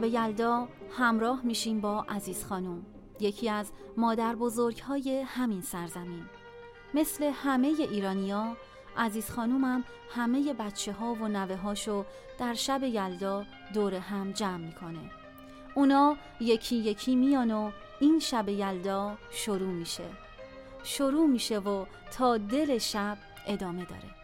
شب یلدا همراه میشیم با عزیز خانم. یکی از مادر بزرگ های همین سرزمین. مثل همه ایرانیا عزیز خانومم همه بچه ها و نوه هاشو در شب یلدا دور هم جمع می‌کنه. اونا یکی یکی میان و این شب یلدا شروع میشه. شروع میشه و تا دل شب ادامه داره.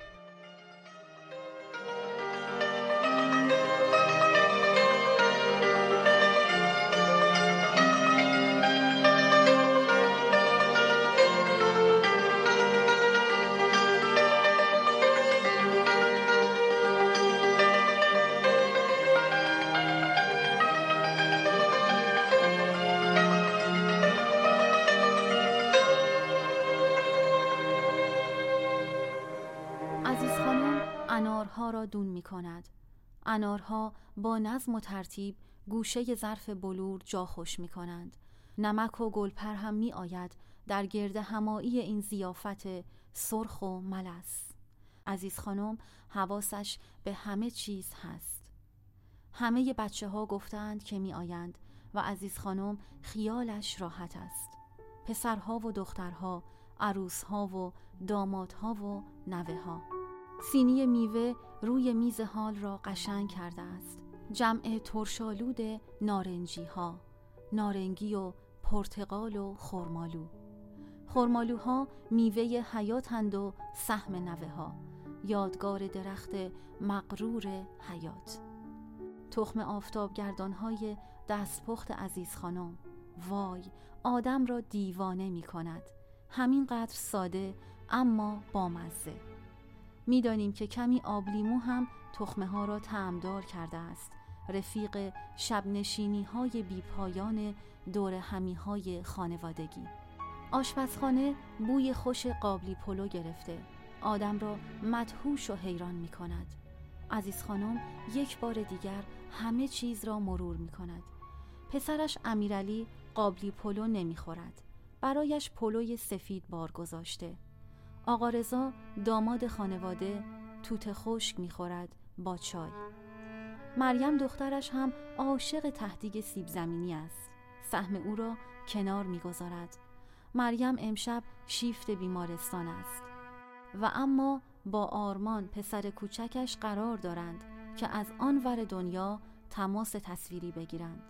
انارها با نظم و ترتیب گوشه ظرف بلور جا خوش می کنند. نمک و گلپر هم می آید در گرد همایی این زیافت سرخ و ملس. عزیز خانم حواسش به همه چیز هست. همه بچه ها گفتند که می آیند و عزیز خانم خیالش راحت است. پسرها و دخترها، عروسها و دامادها و نوه ها. سینی میوه روی میز حال را قشنگ کرده است. جمع ترشالود نارنجی ها نارنگی و پرتقال و خرمالو خرمالوها میوه حیاتند و سهم نوه ها یادگار درخت مقرور حیات. تخم آفتابگردان های دستپخت عزیز خانم وای آدم را دیوانه می کند همینقدر ساده اما بامزه. می‌دانیم که کمی آبلیمو هم تخمه ها را تعمدار کرده است. رفیق شب نشینی های بیپایان دور همی های خانوادگی. آشپزخانه بوی خوش قابلی پلو گرفته. آدم را مدهوش و حیران می کند عزیز خانم یک بار دیگر همه چیز را مرور می کند پسرش امیرعلی قابلی پلو نمی خورد برایش پلوی سفید بار گذاشته. آقا رضا داماد خانواده توت خشک می‌خورد با چای. مریم دخترش هم عاشق تهدیگ سیب زمینی است. سهم او را کنار می‌گذارد. مریم امشب شیفت بیمارستان است. و اما با آرمان پسر کوچکش قرار دارند که از آن ور دنیا تماس تصویری بگیرند.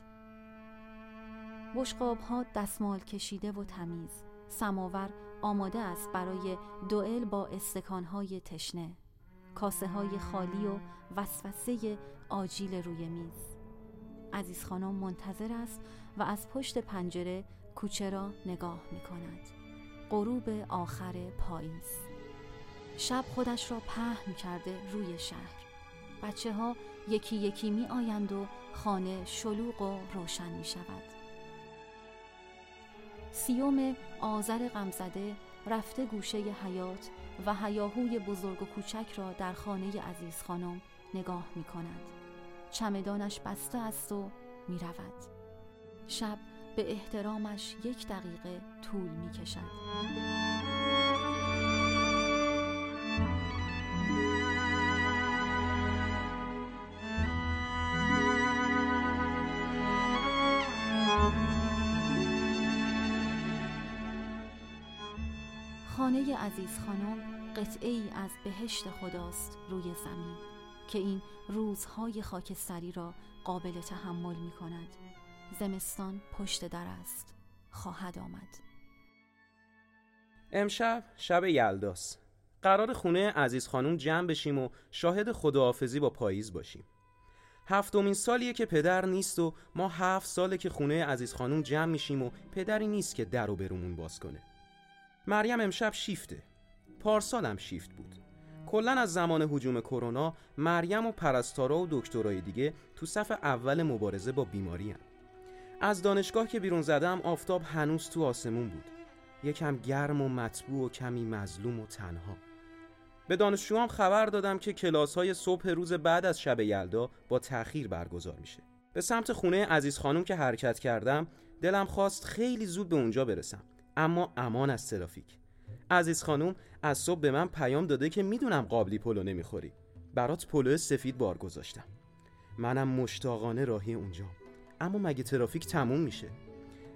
بشقاب ها دستمال کشیده و تمیز سماور آماده است برای دوئل با استکانهای تشنه کاسه های خالی و وسوسه آجیل روی میز. عزیز خانم منتظر است و از پشت پنجره کوچه را نگاه می کند غروب آخر پاییز. شب خودش را پهن کرده روی شهر. بچه ها یکی یکی می آیند و خانه شلوغ و روشن می شود سیوم آذر غمزده رفته گوشه حیات و هیاهوی بزرگ و کوچک را در خانه عزیز خانم نگاه می کند. چمدانش بسته است و می رود. شب به احترامش یک دقیقه طول می کشد. خانه عزیز خانم قطعه ای از بهشت خداست روی زمین که این روزهای خاکستری را قابل تحمل می کند زمستان پشت در است. خواهد آمد. امشب شب یلداست قرار خونه عزیز خانم جمع بشیم و شاهد خداحافظی با پاییز باشیم. هفتمین سالیه که پدر نیست و ما هفت ساله که خونه عزیز خانم جمع میشیم و پدری نیست که در و برومون باز کنه. مریم امشب شیفته. پارسالم شیفت بود. کلا از زمان حجوم کرونا مریم و پرستارا و دکترای دیگه تو صف اول مبارزه با بیماری هم. از دانشگاه که بیرون زدم آفتاب هنوز تو آسمون بود. یکم گرم و مطبوع و کمی مظلوم و تنها. به دانشجوام خبر دادم که کلاس های صبح روز بعد از شب یلدا با تأخیر برگزار میشه. به سمت خونه عزیز خانم که حرکت کردم دلم خواست خیلی زود به اونجا برسم. اما امان از ترافیک. عزیز خانم از صبح به من پیام داده که می‌دونم قابلی پلو نمی‌خوری. برات پلو سفید بار گذاشتم. منم مشتاقانه راهی اونجا اما مگه ترافیک تموم میشه؟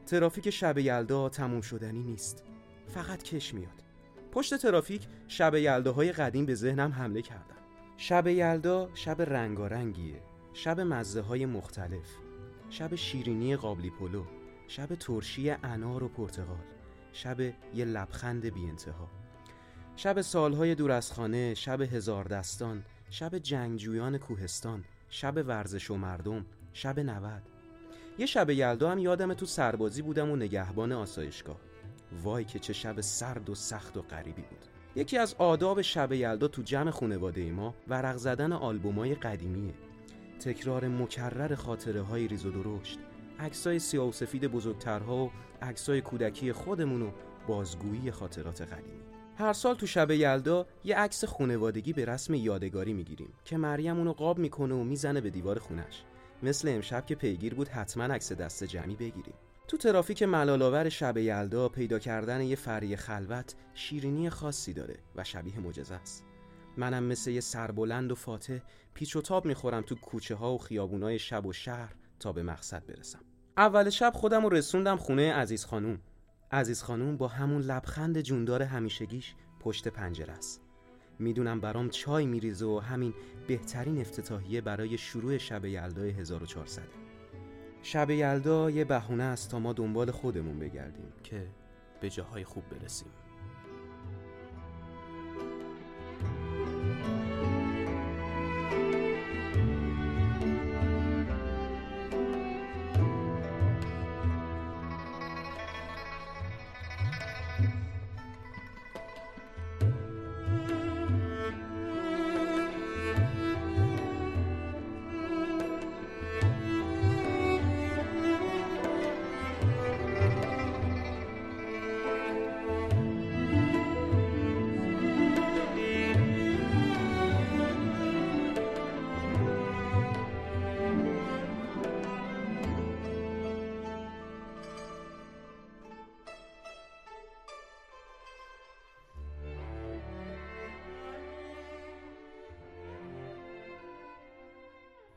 ترافیک شب یلدا تموم شدنی نیست. فقط کش میاد. پشت ترافیک شب یلداهای قدیم به ذهنم حمله کردن. شب یلدا شب رنگارنگیه. شب مزه های مختلف. شب شیرینی قابلی پلو. شب ترشی انار و پرتغال شب یه لبخند بی انتها شب سالهای دور از خانه شب هزار دستان شب جنگجویان کوهستان شب ورزش و مردم شب نود. یه شب یلدا هم یادم تو سربازی بودم و نگهبان آسایشگاه. وای که چه شب سرد و سخت و غریبی بود. یکی از آداب شب یلدا تو جمع خانواده ما ورق زدن آلبومای قدیمیه. تکرار مکرر خاطره های ریز و درشت. عکسای سیاه و سفید بزرگترها و عکسای کودکی خودمون و بازگویی خاطرات قدیمی. هر سال تو شب یلدا یه عکس خونوادگی به رسم یادگاری می‌گیریم که مریم اونو قاب می‌کنه و می‌زنه به دیوار خونش. مثل امشب که پیگیر بود حتما عکس دست جمعی بگیریم. تو ترافیک ملالآور شب یلدا پیدا کردن یه فری خلوت شیرینی خاصی داره و شبیه معجزه است. منم مثل یه سربلند و فاتح پیچ و تاب می‌خورم تو کوچه ها و خیابونای شب و شهر تا به مقصد برسم. اول شب خودم رو رسوندم خونه عزیز خانوم. عزیز خانوم با همون لبخند جوندار همیشگیش پشت پنجره است. می‌دونم برام چای میریزه و همین بهترین افتتاحیه برای شروع شب یلدای 1400 شب یلدا یه بهونه است تا ما دنبال خودمون بگردیم. که به جاهای خوب برسیم.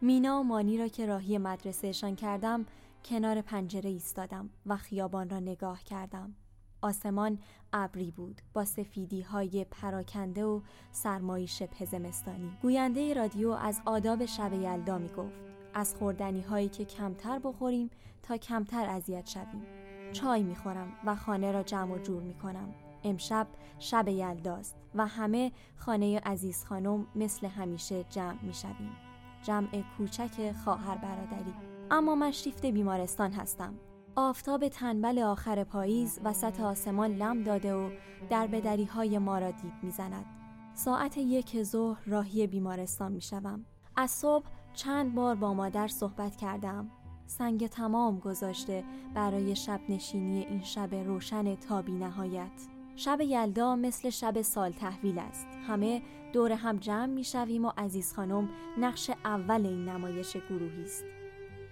مینا و مانی را که راهی مدرسهشان کردم کنار پنجره ایستادم و خیابان را نگاه کردم. آسمان ابری بود با سفیدی های پراکنده و سرمایی شبه زمستانی گوینده رادیو از آداب شب یلدا می گفت از خوردنی هایی که کمتر بخوریم تا کمتر اذیت شویم. چای می خورم و خانه را جمع و جور می کنم امشب شب یلداست و همه خانه عزیز خانم مثل همیشه جمع می شویم. جمع کوچک خواهر برادری. اما من شیفت بیمارستان هستم. آفتاب تنبل آخر پاییز وسط آسمان لم داده و در بدری های ما را دید می‌زند. ساعت یک ظهر راهی بیمارستان می شوم. از صبح چند بار با مادر صحبت کردم. سنگ تمام گذاشته برای شب نشینی این شب روشن تا بی نهایت. شب یلدا مثل شب سال تحویل است. همه دور هم جمع می شویم و عزیز خانم نقش اول این نمایش گروهی است.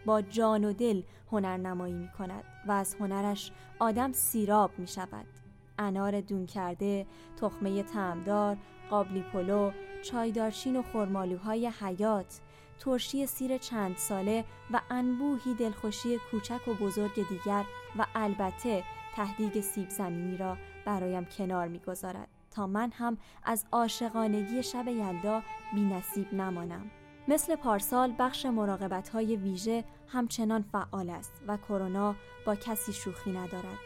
با جان و دل هنر نمایی می کند و از هنرش آدم سیراب می شود. انار دون کرده، تخمه تمدار، قابلی پلو، چایدارچین و خرمالوهای حیات، ترشی سیر چند ساله و انبوهی دلخوشی کوچک و بزرگ دیگر و البته تهدیگ سیب زمینی را برایم کنار می‌گذارد تا من هم از عاشقانگی شب یلدا بی نصیب نمانم مثل پارسال بخش مراقبت های ویژه همچنان فعال است و کرونا با کسی شوخی ندارد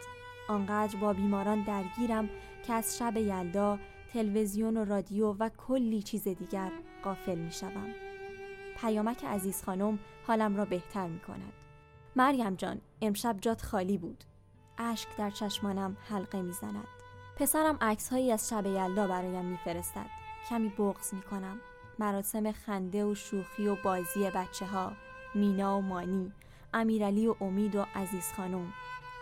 آنقدر با بیماران درگیرم که از شب یلدا تلویزیون و رادیو و کلی چیز دیگر قافل می شوم. پیامک عزیز خانم حالم را بهتر می کند. مریم جان امشب جات خالی بود اشک در چشمانم حلقه می‌زند پسرم عکس هایی از شب یلدا برایم میفرستد. کمی بغض می‌کنم. مراسم خنده و شوخی و بازی بچه ها مینا و مانی امیرعلی و امید و عزیز خانم.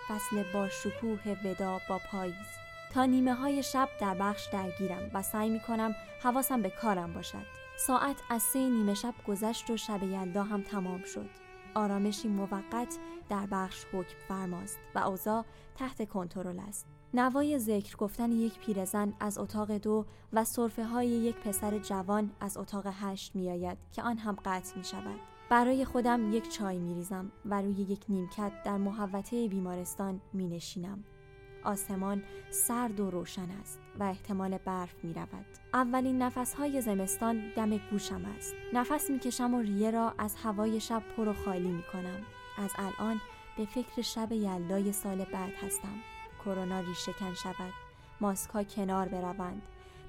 فصل با شکوه ودا با پاییز. تا نیمه های شب در بخش درگیرم و سعی می کنم حواسم به کارم باشد. ساعت از سه نیمه شب گذشت و شب یلدا هم تمام شد. آرامشی موقت در بخش حکم فرماست و اوضاع تحت کنترل است. نوای ذکر گفتن یک پیرزن از اتاق دو و صرفه های یک پسر جوان از اتاق هشت می آید که آن هم قطع می شود. برای خودم یک چای میریزم و روی یک نیمکت در محوطه بیمارستان می نشینم. آسمان سرد و روشن است و احتمال برف می رود. اولین نفس های زمستان دم گوشم است. نفس می کشم و ریه را از هوای شب پر و خالی می کنم. از الان به فکر شب یلدای سال بعد هستم. کرونا ریشهکن شود. ماسک ها کنار بروند.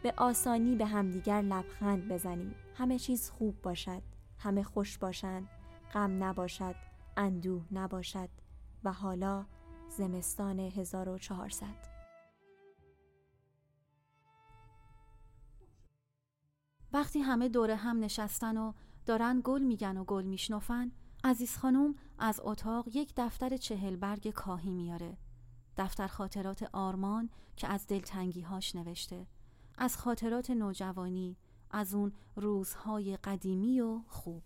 به آسانی به همدیگر لبخند بزنیم. همه چیز خوب باشد. همه خوش باشند. غم نباشد. اندوه نباشد. و حالا زمستان 1400 وقتی همه دور هم نشستن و دارن گل میگن و گل میشنفن عزیز خانوم از اتاق یک دفتر چهل برگ کاهی میاره دفتر خاطرات آرمان که از دلتنگیهاش نوشته. از خاطرات نوجوانی از اون روزهای قدیمی و خوب.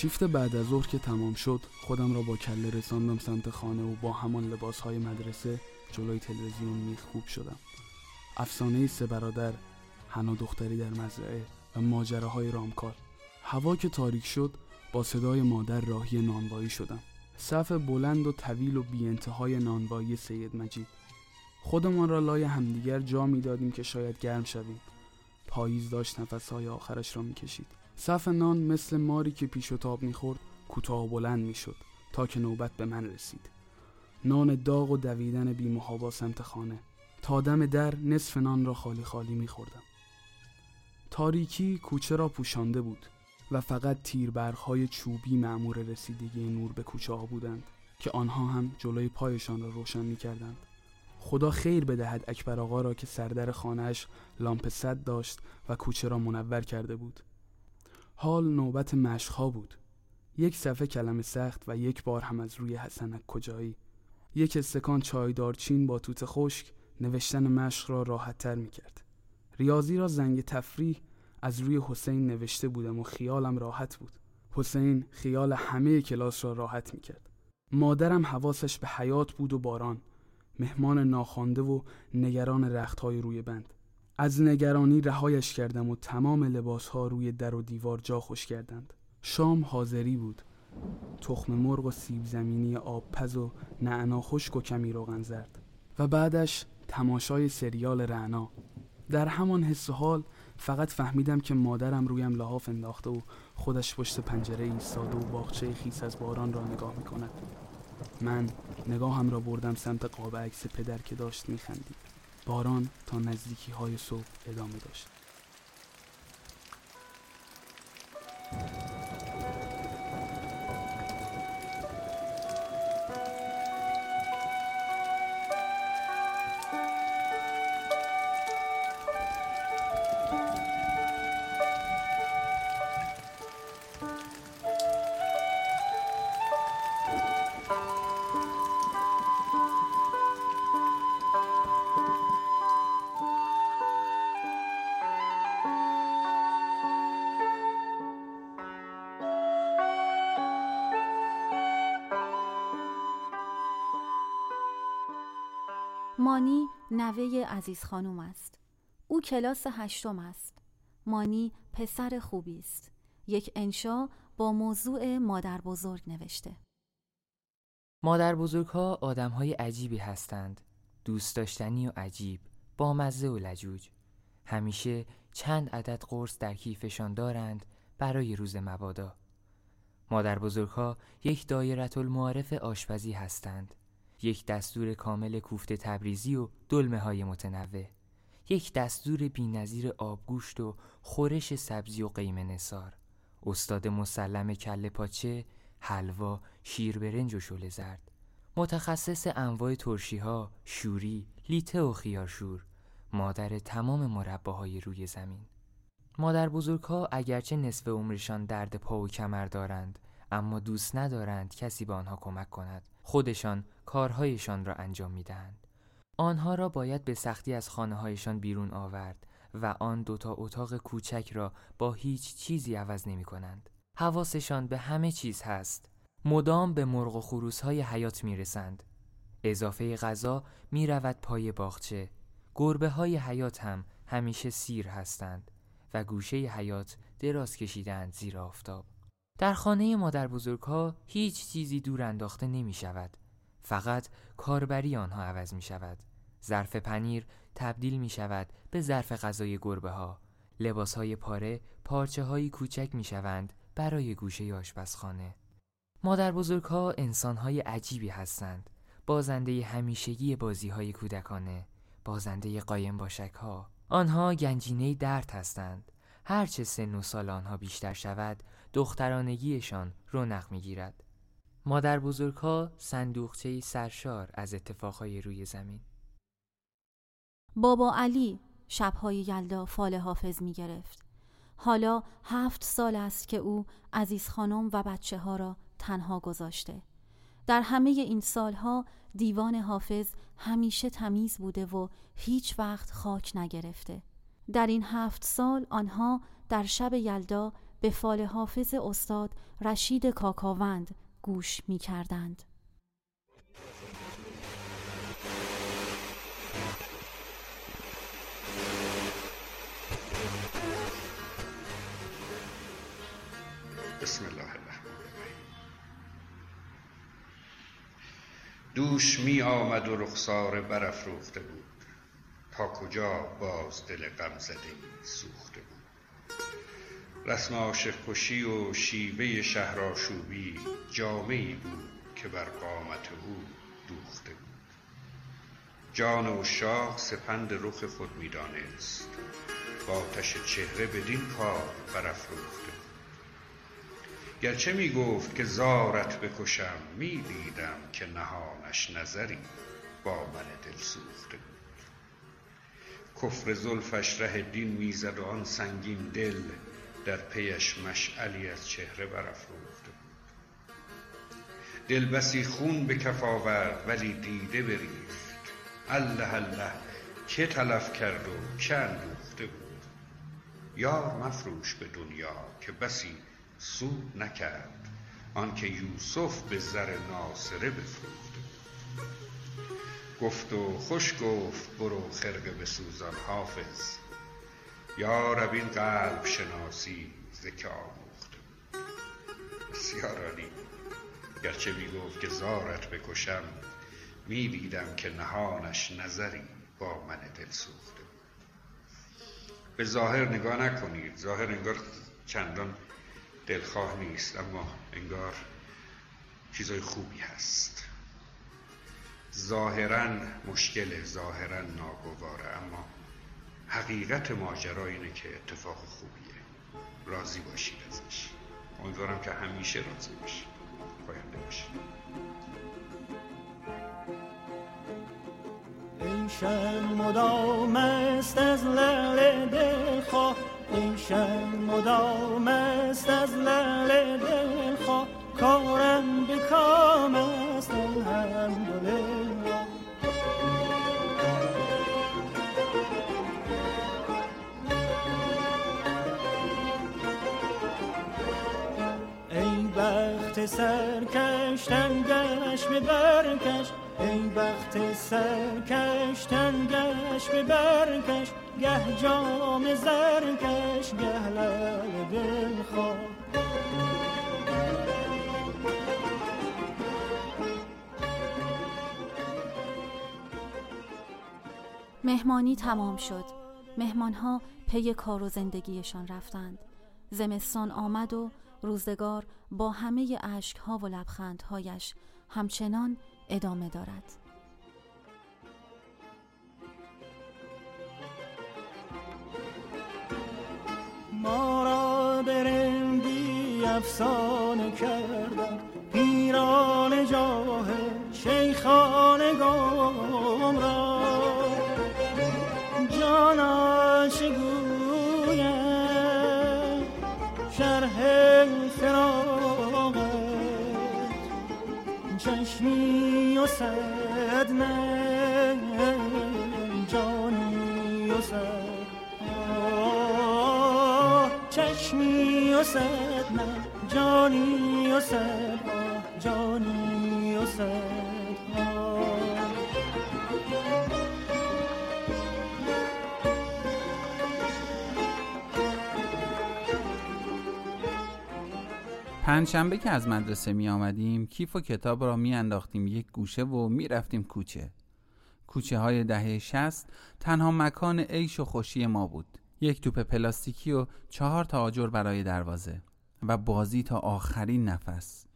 شیفت بعد از ظهر که تمام شد خودم را با کله رساندم سمت خانه و با همان لباس های مدرسه جلوی تلویزیون میخ خوب شدم. افسانه سه برادر هنا دختری در مزرعه و ماجراهای رامکار. هوا که تاریک شد با صدای مادر راهی نانوایی شدم. صف بلند و طویل و بی انتهای نانوایی سید مجید. خودمان را لای همدیگر جا می‌دادیم که شاید گرم شویم. پاییز داشت نفسهای آخرش را می‌کشید. صف نان مثل ماری که پیش و تاب می‌خورد کوتاه و بلند می‌شد تا که نوبت به من رسید. نان داغ و دویدن بیمهابا سمت خانه. تا دم در نصف نان را خالی خالی میخوردم. تاریکی کوچه را پوشانده بود و فقط تیربرهای چوبی معمور رسیدگی نور به کوچه ها بودند که آنها هم جلوی پایشان را روشن می‌کردند. خدا خیر بدهد اکبر آقا را که سردر خانهش لامپ صد داشت و کوچه را منور کرده بود. حال نوبت مشخا بود یک صفحه کلمه سخت و یک بار هم از روی حسنک کجایی یک استکان چین با توت خشک نوشتن مشق را راحت تر می کرد. ریاضی را زنگ تفریح از روی حسین نوشته بودم و خیالم راحت بود. حسین خیال همه کلاس را راحت می کرد. مادرم حواسش به حیات بود و باران. مهمان ناخوانده و نگران رختهای روی بند. از نگرانی رهایش کردم و تمام لباسها روی در و دیوار جا خوش کردند. شام حاضری بود. تخم مرغ و سیب زمینی آب پز و نعنا خشک و کمی روغن زرد. و بعدش تماشای سریال رعنا در همان حس و حال فقط فهمیدم که مادرم رویم لحاف انداخته و خودش پشت پنجره ایستاده و باغچه خیس از باران را نگاه می‌کند من نگاهم را بردم سمت قاب عکس پدر که داشت میخندید باران تا نزدیکی های صبح ادامه داشت. مانی نوه عزیز خانوم است. او کلاس هشتم است. مانی پسر خوبی است. یک انشا با موضوع مادر بزرگ نوشته. مادر بزرگ ها آدم های عجیبی هستند. دوست داشتنی و عجیب. با مزه و لجوج. همیشه چند عدد قرص در کیفشان دارند برای روز مبادا. مادر بزرگ ها یک دایرت المعارف آشپزی هستند. یک دستور کامل کوفته تبریزی و دلمه های متنوع یک دستور بینظیر آبگوشت و خورش سبزی و قیم نسار استاد مسلم کله پاچه حلوا شیر برنج و شل زرد متخصص انواع ترشی ها شوری لیته و خیارشور مادر تمام مرباهای روی زمین. مادر بزرگ ها اگرچه نصف عمرشان درد پا و کمر دارند اما دوست ندارند کسی به آنها کمک کند. خودشان کارهایشان را انجام می دهند. آنها را باید به سختی از خانه هایشان بیرون آورد و آن دوتا اتاق کوچک را با هیچ چیزی عوض نمی کنند. حواسشان به همه چیز هست. مدام به مرغ و خروس های حیات می رسند. اضافه غذا می رود پای باغچه. گربه های حیات هم همیشه سیر هستند و گوشه حیات دراز کشیدند زیر آفتاب. در خانه مادر بزرگ ها هیچ چیزی دور انداخته نمی شود. فقط کاربری آنها عوض می شود. ظرف پنیر تبدیل می شود به ظرف غذای گربه ها. لباس های پاره پارچه های کوچک می شوند برای گوشه آشپزخانه. مادر بزرگ ها انسان های عجیبی هستند. بازنده همیشگی بازی های کودکانه. بازنده قایم باشک ها. آنها گنجینه درد هستند. هرچه سن و سال آنها بیشتر شود دخترانگیشان رونق می‌گیرد مادر بزرگها صندوقچه سرشار از اتفاقهای روی زمین بابا علی شبهای یلدا فال حافظ می گرفت. حالا هفت سال است که او عزیز خانم و بچه ها را تنها گذاشته. در همه این سالها دیوان حافظ همیشه تمیز بوده و هیچ وقت خاک نگرفته. در این هفت سال آنها در شب یلدا به فال حافظ استاد رشید کاکاوند گوش می کردند. بسم الله الرحمن الرحیم. دوش می آمد و رخسار برافروخته بود. تا کجا باز دل غم زده سوخته بود؟ رسم عاشق کشی و شیوه شهرآشوبی جامعی بود که بر قامت او دوخته بود. جان شاخ سپند رخ خود می‌دانست با آتش چهره بدین کار برافروخته گرچه می گفت که زارت بکشم می دیدم که نهانش نظری با من دل سوخته بود. کفر زلفش ره دین می‌زد و آن سنگین دل در پیش مشعلی از چهره برافروخته بود. دل بسی خون به کف آورد ولی دیده بریخت. الله الله که تلف کرد و که اندوخته بود. یار مفروش به دنیا که بسی سود نکرد. آنکه یوسف به زر ناصره بفروخته گفت و خوش گفت برو خرقه بسوزان حافظ. یا رب این قلب شناسی ذکر آموخته بسیار عالی. گرچه می گفت که زارت بکشم می دیدم که نهانش نظری با من دل سوخته به ظاهر نگاه نکنید. ظاهر انگار چندان دلخواه نیست اما انگار چیزای خوبی هست. ظاهرا مشکل ظاهرا ناگواره اما حقیقت ماجرا اینه که اتفاق خوبیه. راضی باشید ازش. امیدوارم که همیشه راضی باشید. پاینده باشید این مدام است از لعل دلخواه. این مدام است از لعل دلخواه. کارم به کام است الحمدلله. بخت سرکش تنگش به برکش. ای بخت سرکش تنگش به برکش. گه جام زرکش گه لعل دلخواه مهمانی تمام شد. مهمانها پی کار و زندگیشان رفتند. زمستان آمد و روزگار با همه اشکها و لبخندهایش همچنان ادامه دارد. ما را برندی افسانه کردن پیران جاه شیخان گام را جانا چشمی و نه جانی و صد چشمی و نه جانی و صد جانی و صد پنجشنبه که از مدرسه می آمدیم کیف و کتاب را می انداختیم یک گوشه و می رفتیم کوچه. کوچه های دهه شست تنها مکان عیش و خوشی ما بود. یک توپ پلاستیکی و چهار تا آجر برای دروازه و بازی تا آخرین نفس.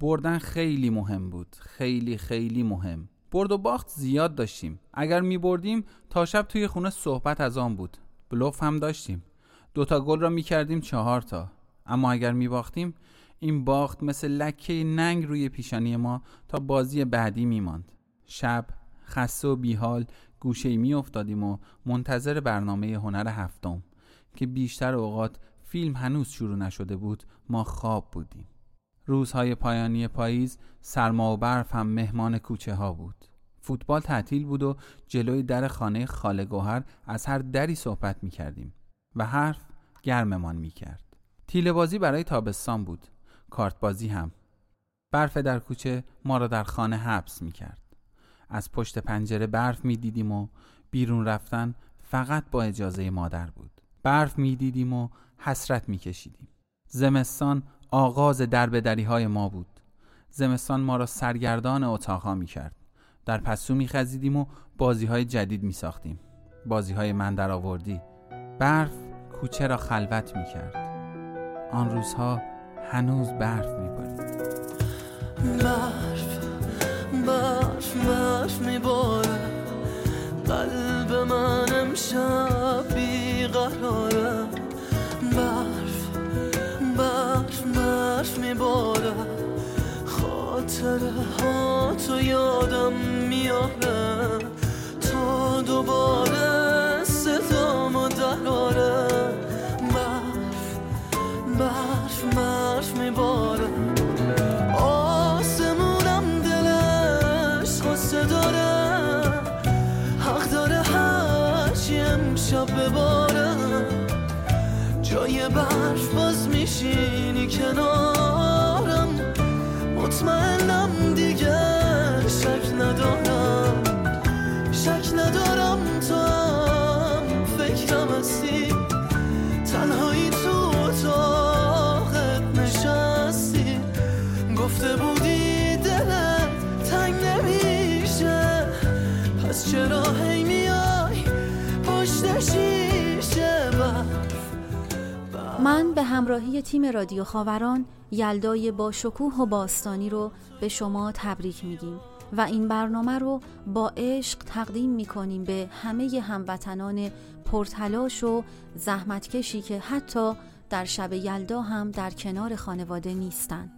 بردن خیلی مهم بود. خیلی خیلی مهم. برد و باخت زیاد داشتیم. اگر می بردیم تا شب توی خونه صحبت از آن بود. بلوف هم داشتیم. دوتا گل را می کردیم چهار تا. اما اگر می باختیم این باخت مثل لکه ننگ روی پیشانی ما تا بازی بعدی میماند. شب خسته و بیحال گوشه می افتادیم و منتظر برنامه هنر هفتم که بیشتر اوقات فیلم هنوز شروع نشده بود ما خواب بودیم. روزهای پایانی پاییز سرما و برف هم مهمان کوچه ها بود. فوتبال تعطیل بود و جلوی در خانه خاله گوهر از هر دری صحبت می کردیم و حرف گرممان می کرد تیله بازی برای تابستان بود. کارت بازی هم. برف در کوچه ما را در خانه حبس می کرد از پشت پنجره برف می دیدیم و بیرون رفتن فقط با اجازه مادر بود. برف می دیدیم و حسرت می کشیدیم زمستان آغاز دربدری های ما بود. زمستان ما را سرگردان اتاقها می کرد در پسو می خزیدیم و بازی های جدید می ساختیم بازی های من در آوردی. برف کوچه را خلوت می کرد آن روزها هنوز برف میبارید. برف برف برف میباره قلب من امشب بیقراره. برف برف برف میباره خاطره ها تو یادم میاره تا دوباره صدامو دراره برف برف برف داره حق داره هرچی امشب بباره. جای برف باز میشینی کنارم. مطمئنم من به همراهی تیم رادیو خاوران یلدای با شکوه و باستانی رو به شما تبریک میگیم و این برنامه رو با عشق تقدیم می‌کنیم به همه هموطنان پرتلاش و زحمتکشی که حتی در شب یلدا هم در کنار خانواده نیستند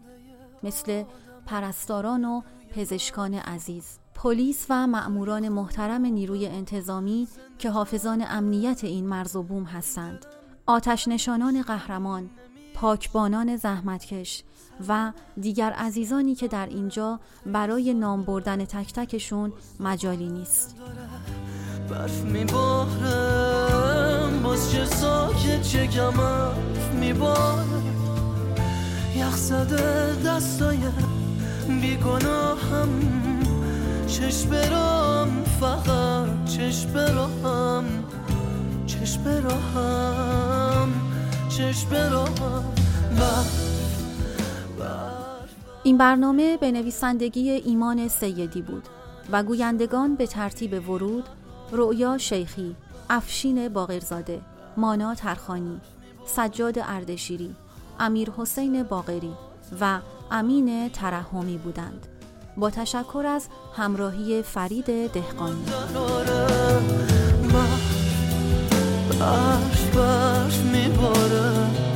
مثل پرستاران و پزشکان عزیز پلیس و مأموران محترم نیروی انتظامی که حافظان امنیت این مرز و بوم هستند. آتش نشانان قهرمان پاکبانان زحمتکش و دیگر عزیزانی که در اینجا برای نام بردن تک تکشون مجالی نیست. برف میبارم باز چه ساکت چه میبارم. یخ زده دستای برام فقط چش برام چش برام این برنامه به نویسندگی ایمان سیدی بود و گویندگان به ترتیب ورود رؤیا شیخی، افشین باقرزاده، مانا ترخانی، سجاد اردشیری، امیر حسین باقری و امین ترحمی بودند. با تشکر از همراهی فرید دهقانی برف برف برف میباره